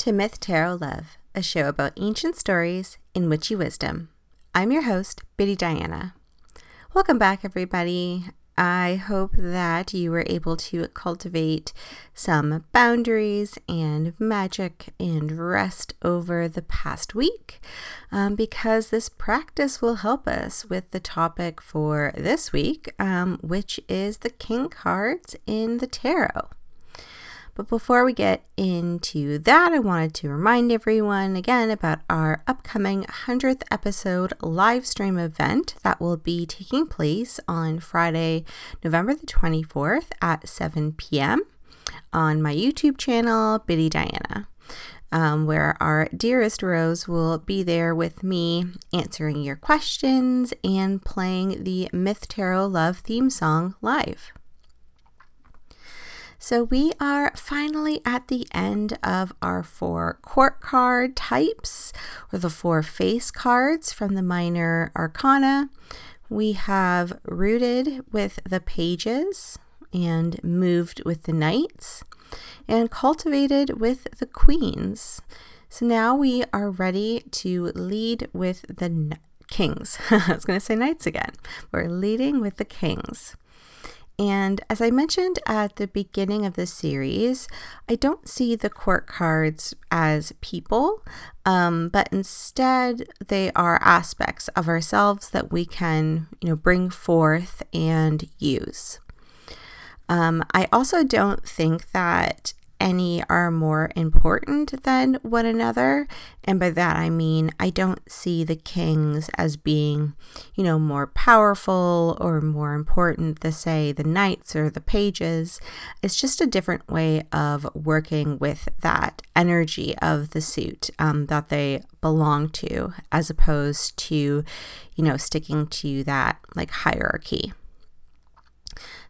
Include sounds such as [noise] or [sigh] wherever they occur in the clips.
to Myth Tarot Love, a show about ancient stories in witchy wisdom. I'm your host, Bitty Diana. Welcome back, everybody. I hope that you were able to cultivate some boundaries and magic and rest over the past week um, because this practice will help us with the topic for this week, um, which is the king cards in the tarot. But before we get into that, I wanted to remind everyone again about our upcoming 100th episode live stream event that will be taking place on Friday, November the 24th at 7 p.m. on my YouTube channel, Bitty Diana. Um, where our dearest Rose will be there with me answering your questions and playing the Myth Tarot Love theme song live. So we are finally at the end of our four court card types, or the four face cards from the minor arcana. We have rooted with the pages and moved with the knights and cultivated with the queens. So now we are ready to lead with the kings. [laughs] I was going to say knights again. We're leading with the kings. And as I mentioned at the beginning of the series, I don't see the court cards as people, um, but instead they are aspects of ourselves that we can, you know, bring forth and use. Um, I also don't think that any are more important than one another. And by that I mean I don't see the kings as being, you know, more powerful or more important than, say, the knights or the pages. It's just a different way of working with that energy of the suit um, that they belong to, as opposed to, you know, sticking to that like hierarchy.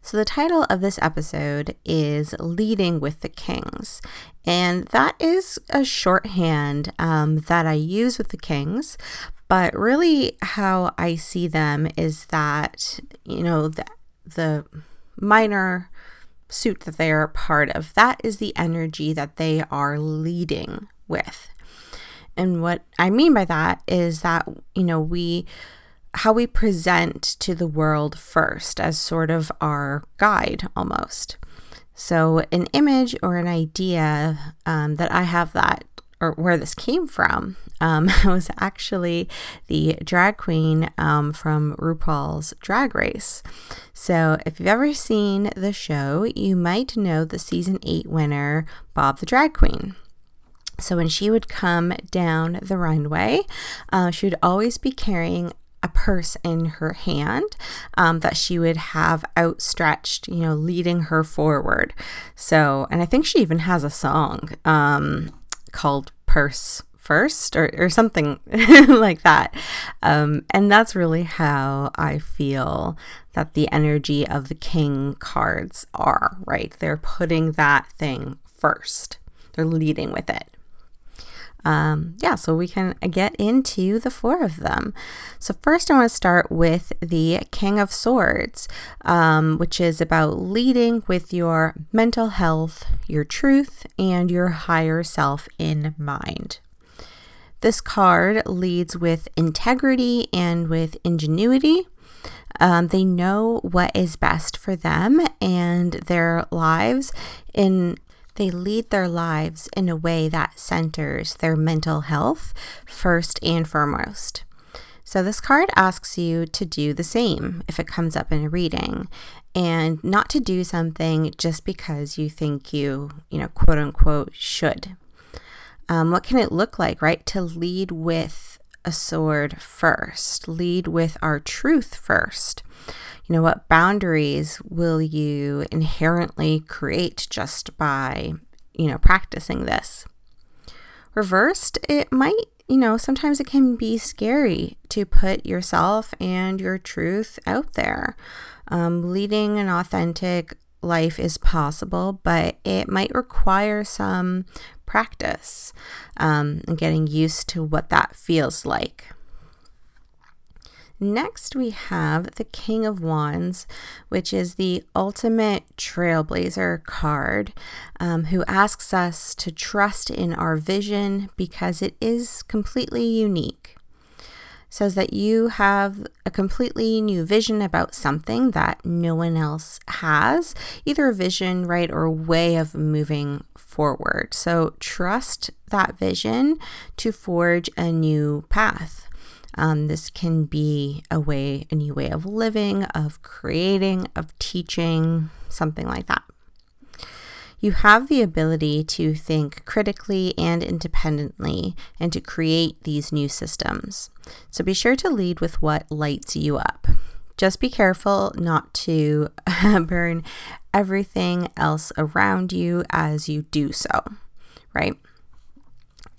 So, the title of this episode is Leading with the Kings. And that is a shorthand um, that I use with the Kings. But really, how I see them is that, you know, the, the minor suit that they are part of, that is the energy that they are leading with. And what I mean by that is that, you know, we how we present to the world first as sort of our guide almost. So, an image or an idea um, that I have that, or where this came from, um, [laughs] was actually the drag queen um, from RuPaul's Drag Race. So, if you've ever seen the show, you might know the season eight winner, Bob the Drag Queen. So, when she would come down the runway, uh, she would always be carrying a purse in her hand um, that she would have outstretched, you know, leading her forward. So, and I think she even has a song um, called Purse First or, or something [laughs] like that. Um, and that's really how I feel that the energy of the king cards are, right? They're putting that thing first, they're leading with it um, yeah, so we can get into the four of them. So, first, I want to start with the King of Swords, um, which is about leading with your mental health, your truth, and your higher self in mind. This card leads with integrity and with ingenuity. Um, they know what is best for them and their lives in they lead their lives in a way that centers their mental health first and foremost. So, this card asks you to do the same if it comes up in a reading and not to do something just because you think you, you know, quote unquote, should. Um, what can it look like, right? To lead with a sword first, lead with our truth first. You know, what boundaries will you inherently create just by, you know, practicing this? Reversed, it might, you know, sometimes it can be scary to put yourself and your truth out there. Um, leading an authentic life is possible, but it might require some practice um, and getting used to what that feels like. Next, we have the King of Wands, which is the ultimate trailblazer card, um, who asks us to trust in our vision because it is completely unique. Says that you have a completely new vision about something that no one else has, either a vision, right, or a way of moving forward. So trust that vision to forge a new path. Um, this can be a way, a new way of living, of creating, of teaching, something like that. You have the ability to think critically and independently and to create these new systems. So be sure to lead with what lights you up. Just be careful not to [laughs] burn everything else around you as you do so, right?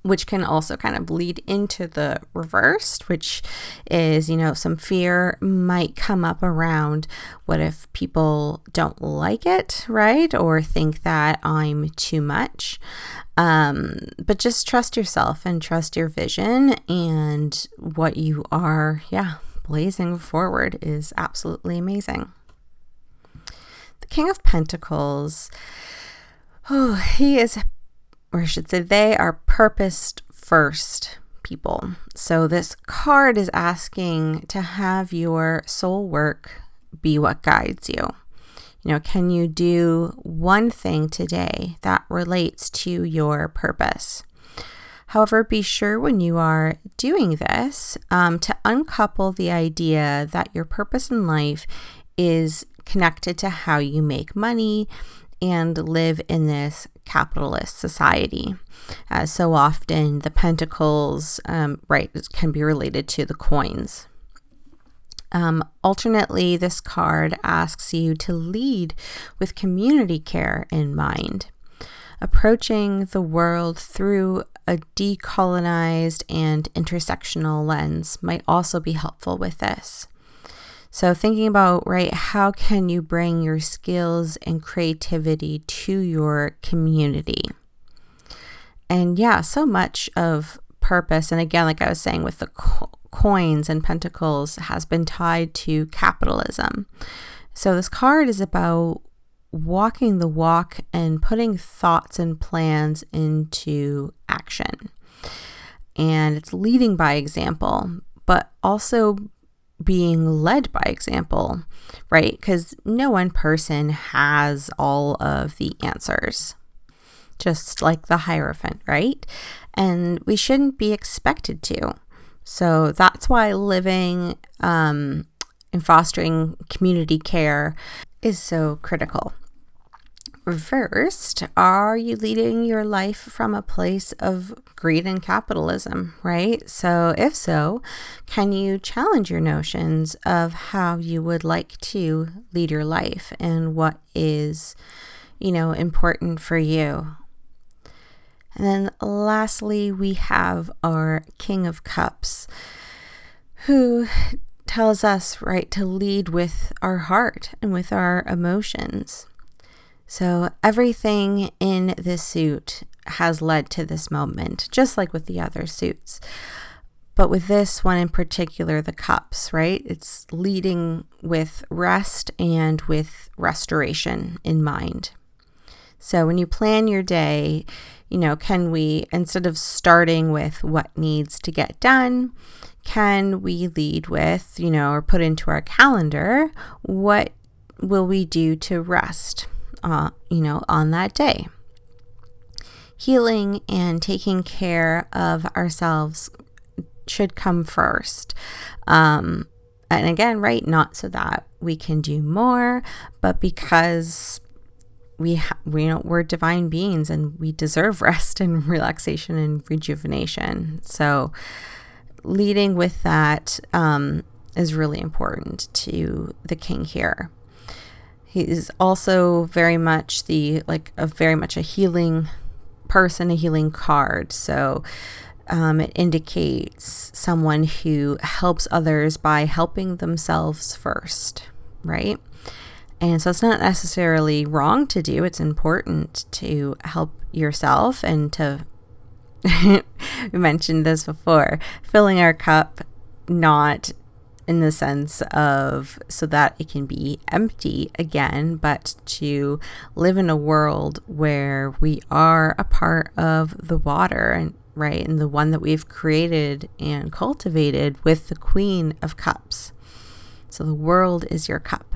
Which can also kind of lead into the reversed, which is, you know, some fear might come up around what if people don't like it, right? Or think that I'm too much. Um, but just trust yourself and trust your vision and what you are, yeah, blazing forward is absolutely amazing. The King of Pentacles. Oh, he is or I should say, they are purposed first people. So this card is asking to have your soul work be what guides you. You know, can you do one thing today that relates to your purpose? However, be sure when you are doing this um, to uncouple the idea that your purpose in life is connected to how you make money and live in this capitalist society. Uh, so often, the pentacles, um, right, can be related to the coins. Um, alternately, this card asks you to lead with community care in mind, approaching the world through a decolonized and intersectional lens might also be helpful with this. So, thinking about, right, how can you bring your skills and creativity to your community? And yeah, so much of purpose, and again, like I was saying with the co- coins and pentacles, has been tied to capitalism. So, this card is about walking the walk and putting thoughts and plans into action. And it's leading by example, but also being led by example, right? Because no one person has all of the answers, just like the Hierophant, right? And we shouldn't be expected to. So that's why living um, and fostering community care is so critical reversed, are you leading your life from a place of greed and capitalism, right? So, if so, can you challenge your notions of how you would like to lead your life and what is, you know, important for you? And then lastly, we have our King of Cups who tells us, right, to lead with our heart and with our emotions. So, everything in this suit has led to this moment, just like with the other suits. But with this one in particular, the cups, right? It's leading with rest and with restoration in mind. So, when you plan your day, you know, can we, instead of starting with what needs to get done, can we lead with, you know, or put into our calendar what will we do to rest? Uh, you know, on that day. Healing and taking care of ourselves should come first. Um, and again, right, not so that we can do more, but because we ha- we know we're divine beings and we deserve [laughs] rest and relaxation and rejuvenation. So, leading with that um, is really important to the king here. He's also very much the like a very much a healing person, a healing card. So um, it indicates someone who helps others by helping themselves first, right? And so it's not necessarily wrong to do, it's important to help yourself and to. we [laughs] mentioned this before filling our cup not in the sense of so that it can be empty again, but to live in a world where we are a part of the water and right, and the one that we've created and cultivated with the Queen of Cups. So the world is your cup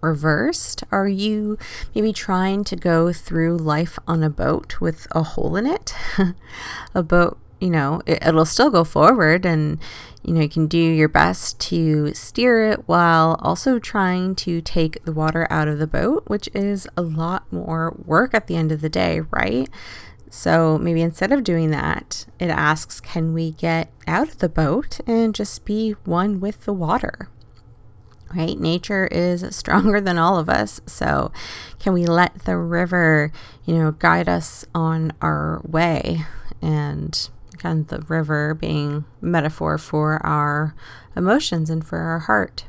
reversed? Are you maybe trying to go through life on a boat with a hole in it? [laughs] a boat, you know, it, it'll still go forward and you know, you can do your best to steer it while also trying to take the water out of the boat, which is a lot more work at the end of the day, right? So maybe instead of doing that, it asks, can we get out of the boat and just be one with the water? right? Nature is stronger than all of us. So, can we let the river, you know, guide us on our way? And of the river being metaphor for our emotions and for our heart.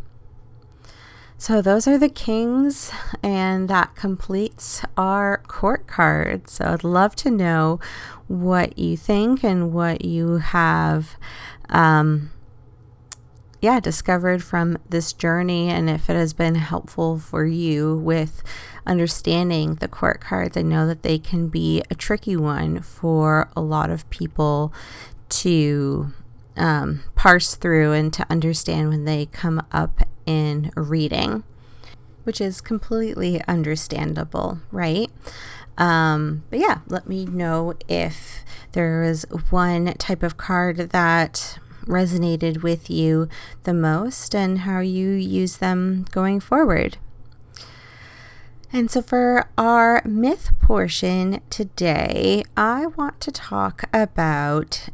So, those are the kings, and that completes our court cards. So, I'd love to know what you think and what you have. Um, yeah, discovered from this journey and if it has been helpful for you with understanding the court cards. I know that they can be a tricky one for a lot of people to um, parse through and to understand when they come up in reading, which is completely understandable, right? Um, but yeah, let me know if there is one type of card that resonated with you the most and how you use them going forward. And so, for our myth portion today, I want to talk about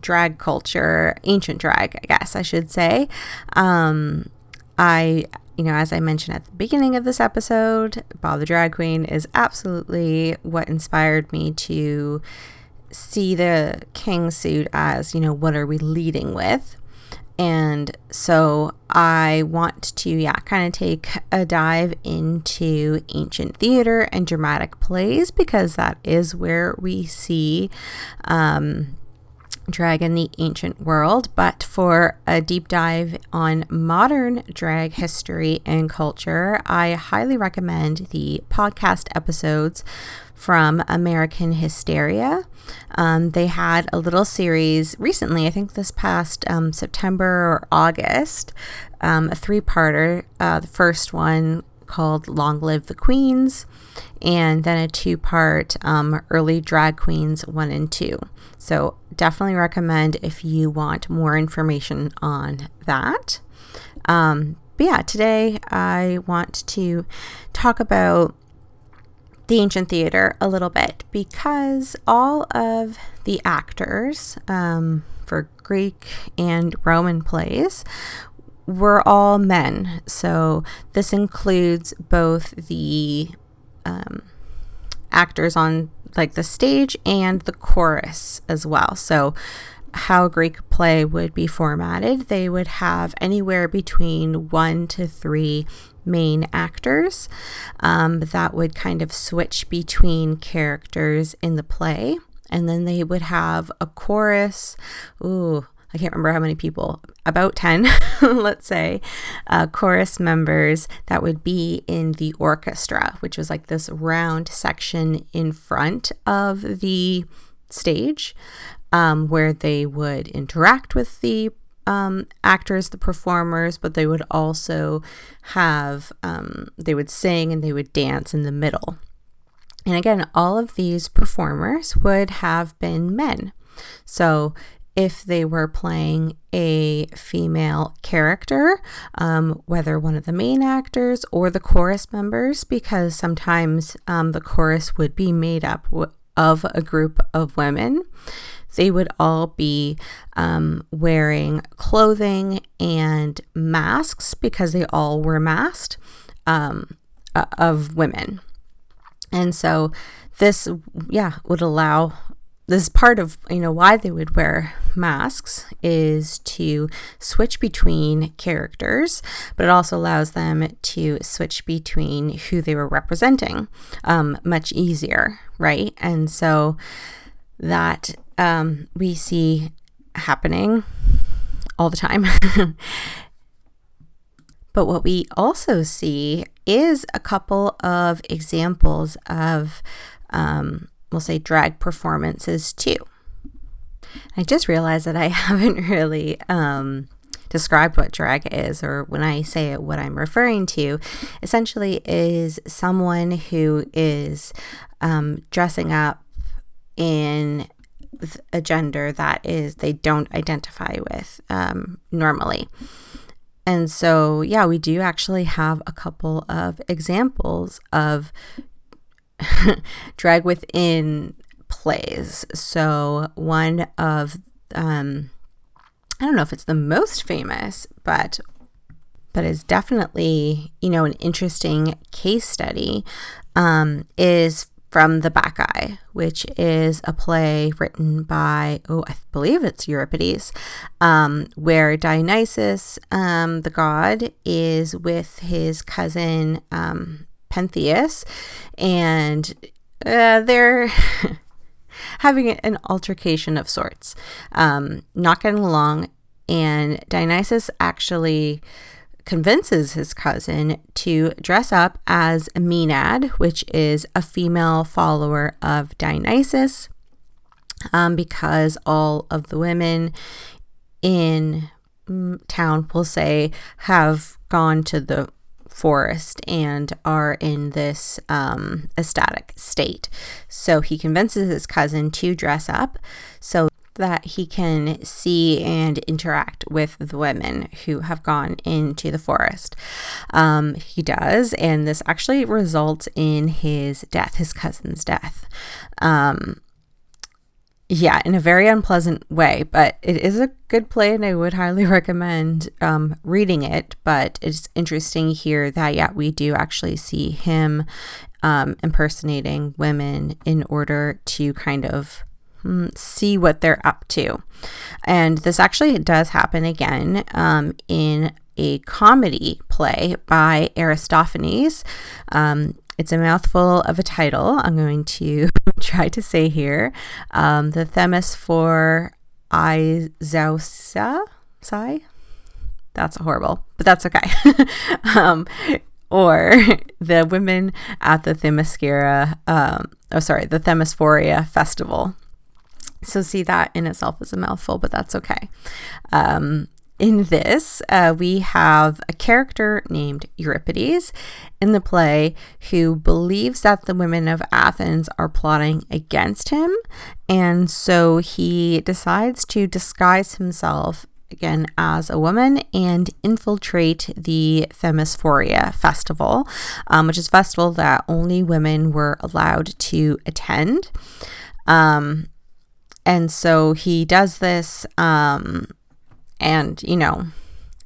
drag culture, ancient drag, I guess I should say. Um, I, you know, as I mentioned at the beginning of this episode, Bob the Drag Queen is absolutely what inspired me to see the king suit as, you know, what are we leading with? And so I want to, yeah, kind of take a dive into ancient theater and dramatic plays because that is where we see um, drag in the ancient world. But for a deep dive on modern drag history and culture, I highly recommend the podcast episodes from American Hysteria. Um, they had a little series recently, I think this past um, September or August, um, a three parter. Uh, the first one called Long Live the Queens, and then a two part um, Early Drag Queens 1 and 2. So, definitely recommend if you want more information on that. Um, but yeah, today I want to talk about the ancient theater a little bit because all of the actors um, for Greek and Roman plays were all men. So this includes both the um, actors on like the stage and the chorus as well. So how Greek play would be formatted, they would have anywhere between one to three main actors um, that would kind of switch between characters in the play. And then they would have a chorus. Ooh, I can't remember how many people, about 10, [laughs] let's say, uh, chorus members that would be in the orchestra, which was like this round section in front of the stage um, where they would interact with the um, actors, the performers, but they would also have, um, they would sing and they would dance in the middle. And again, all of these performers would have been men. So if they were playing a female character, um, whether one of the main actors or the chorus members, because sometimes um, the chorus would be made up of a group of women they would all be um, wearing clothing and masks because they all were masked um, of women. And so this, yeah, would allow this part of you know why they would wear masks is to switch between characters but it also allows them to switch between who they were representing um, much easier right and so that um, we see happening all the time [laughs] but what we also see is a couple of examples of we'll say drag performances too. I just realized that I [laughs] haven't really um, described what drag is, or when I say it, what I'm referring to essentially is someone who is um, dressing up in a gender that is they don't identify with um, normally. And so, yeah, we do actually have a couple of examples of [laughs] drag within plays. So, one of, um, I don't know if it's the most famous, but but is definitely you know an interesting case study um, is from the Bacchae, which is a play written by, oh, I believe it's Euripides, um, where Dionysus, um, the god, is with his cousin um, Pentheus, and uh, they're [laughs] having an altercation of sorts, um, not getting along. And Dionysus actually convinces his cousin to dress up as a Maenad, which is a female follower of Dionysus, um, because all of the women in mm, town will say have gone to the forest and are in this um, ecstatic state. So he convinces his cousin to dress up so that he can see and interact with the women who have gone into the forest. Um, he does, and this actually results in his death, his cousin's death. Um, yeah, in a very unpleasant way, but it is a good play and I would highly [laughs] recommend um, reading it. But it's interesting here that, yeah, we do actually see him um, impersonating women in order to kind of see what they're up to. And this actually does happen again um, in a comedy play by Aristophanes. Um, it's a mouthful of a title. I'm going to [laughs] try to say here. Um, the Themis for Izausa. Sai? That's horrible, but that's okay. [laughs] um, or [laughs] the women at the Themyscira, um, oh, sorry, the Themisphoria Festival. So, see, that in itself is a mouthful, but that's okay. Um, in this, uh, we have a character named Euripides in the play who believes that the women of Athens are plotting against him. And so he decides to disguise himself again as a woman and infiltrate the Themisphoria festival, um, which is a festival that only women were allowed to attend. Um, and so he does this. Um, and, you know,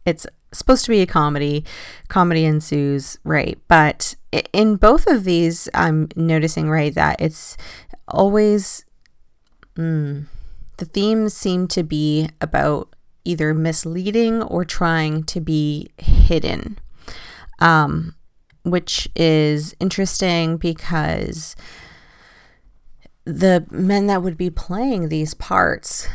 it's supposed to be a comedy. Comedy ensues, right? But in both of these, I'm noticing, right, that it's always mm, the themes seem to be about either misleading or trying to be hidden, um, which is interesting because the men that would be playing these parts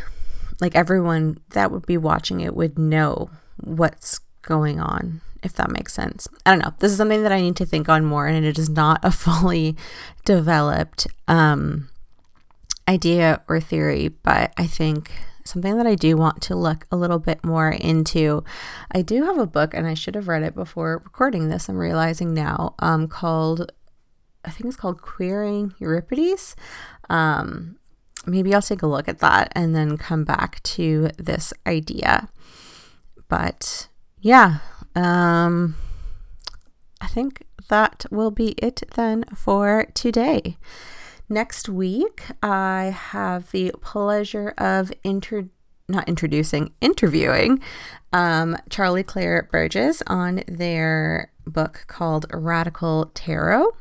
like everyone that would be watching it would know what's going on if that makes sense. I don't know. This is something that I need to think on more, and it is not a [laughs] fully developed um, idea or theory, but I think something that I do want to look a little bit more into. I do have a book, and I should have read it before recording this. I'm realizing now, um, called I think it's called Queering Euripides. Um, maybe I'll take a look at that and then come back to this idea. But yeah, um, I think that will be it then for today. Next week, I have the pleasure of inter not introducing, interviewing um, Charlie Claire Burgess on their book called Radical Tarot,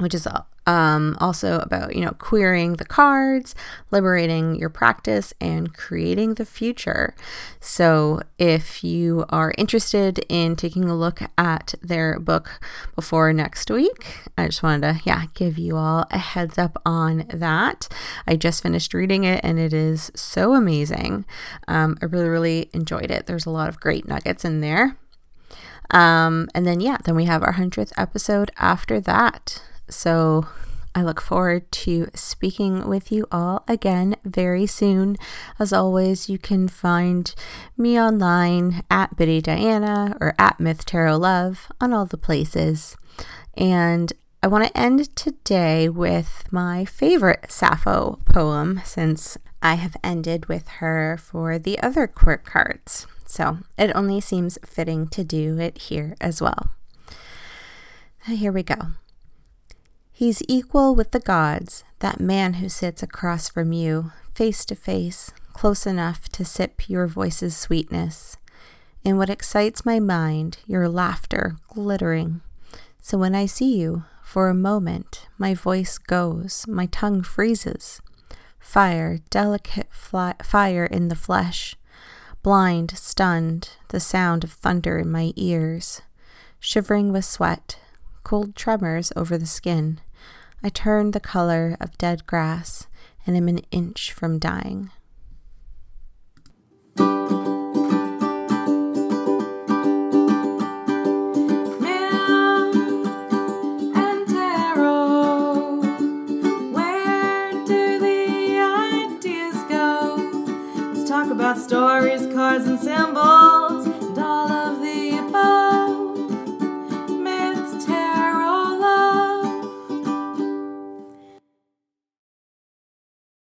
which is um, also about you know querying the cards liberating your practice and creating the future. So if you are interested in taking a look at their book before next week i just wanted to yeah give you all a heads up on that. I just finished reading it and it is so amazing. Um, i really really enjoyed it. There's a lot of great nuggets in there. Um, and then yeah then we have our 100th episode after that so I look forward to speaking with you all again very soon. As always, you can find me online at Bitty Diana or at Myth Tarot Love on all the places. And I want to end today with my favorite Sappho poem since I have ended with her for the other quirk cards. So it only seems fitting to do it here as well. Here we go. He's equal with the gods, that man who sits across from you, face to face, close enough to sip your voice's sweetness. In what excites my mind, your laughter glittering. So when I see you, for a moment, my voice goes, my tongue freezes. Fire, delicate fly- fire in the flesh. Blind, stunned, the sound of thunder in my ears. Shivering with sweat, cold tremors over the skin. I turn the color of dead grass and am an inch from dying.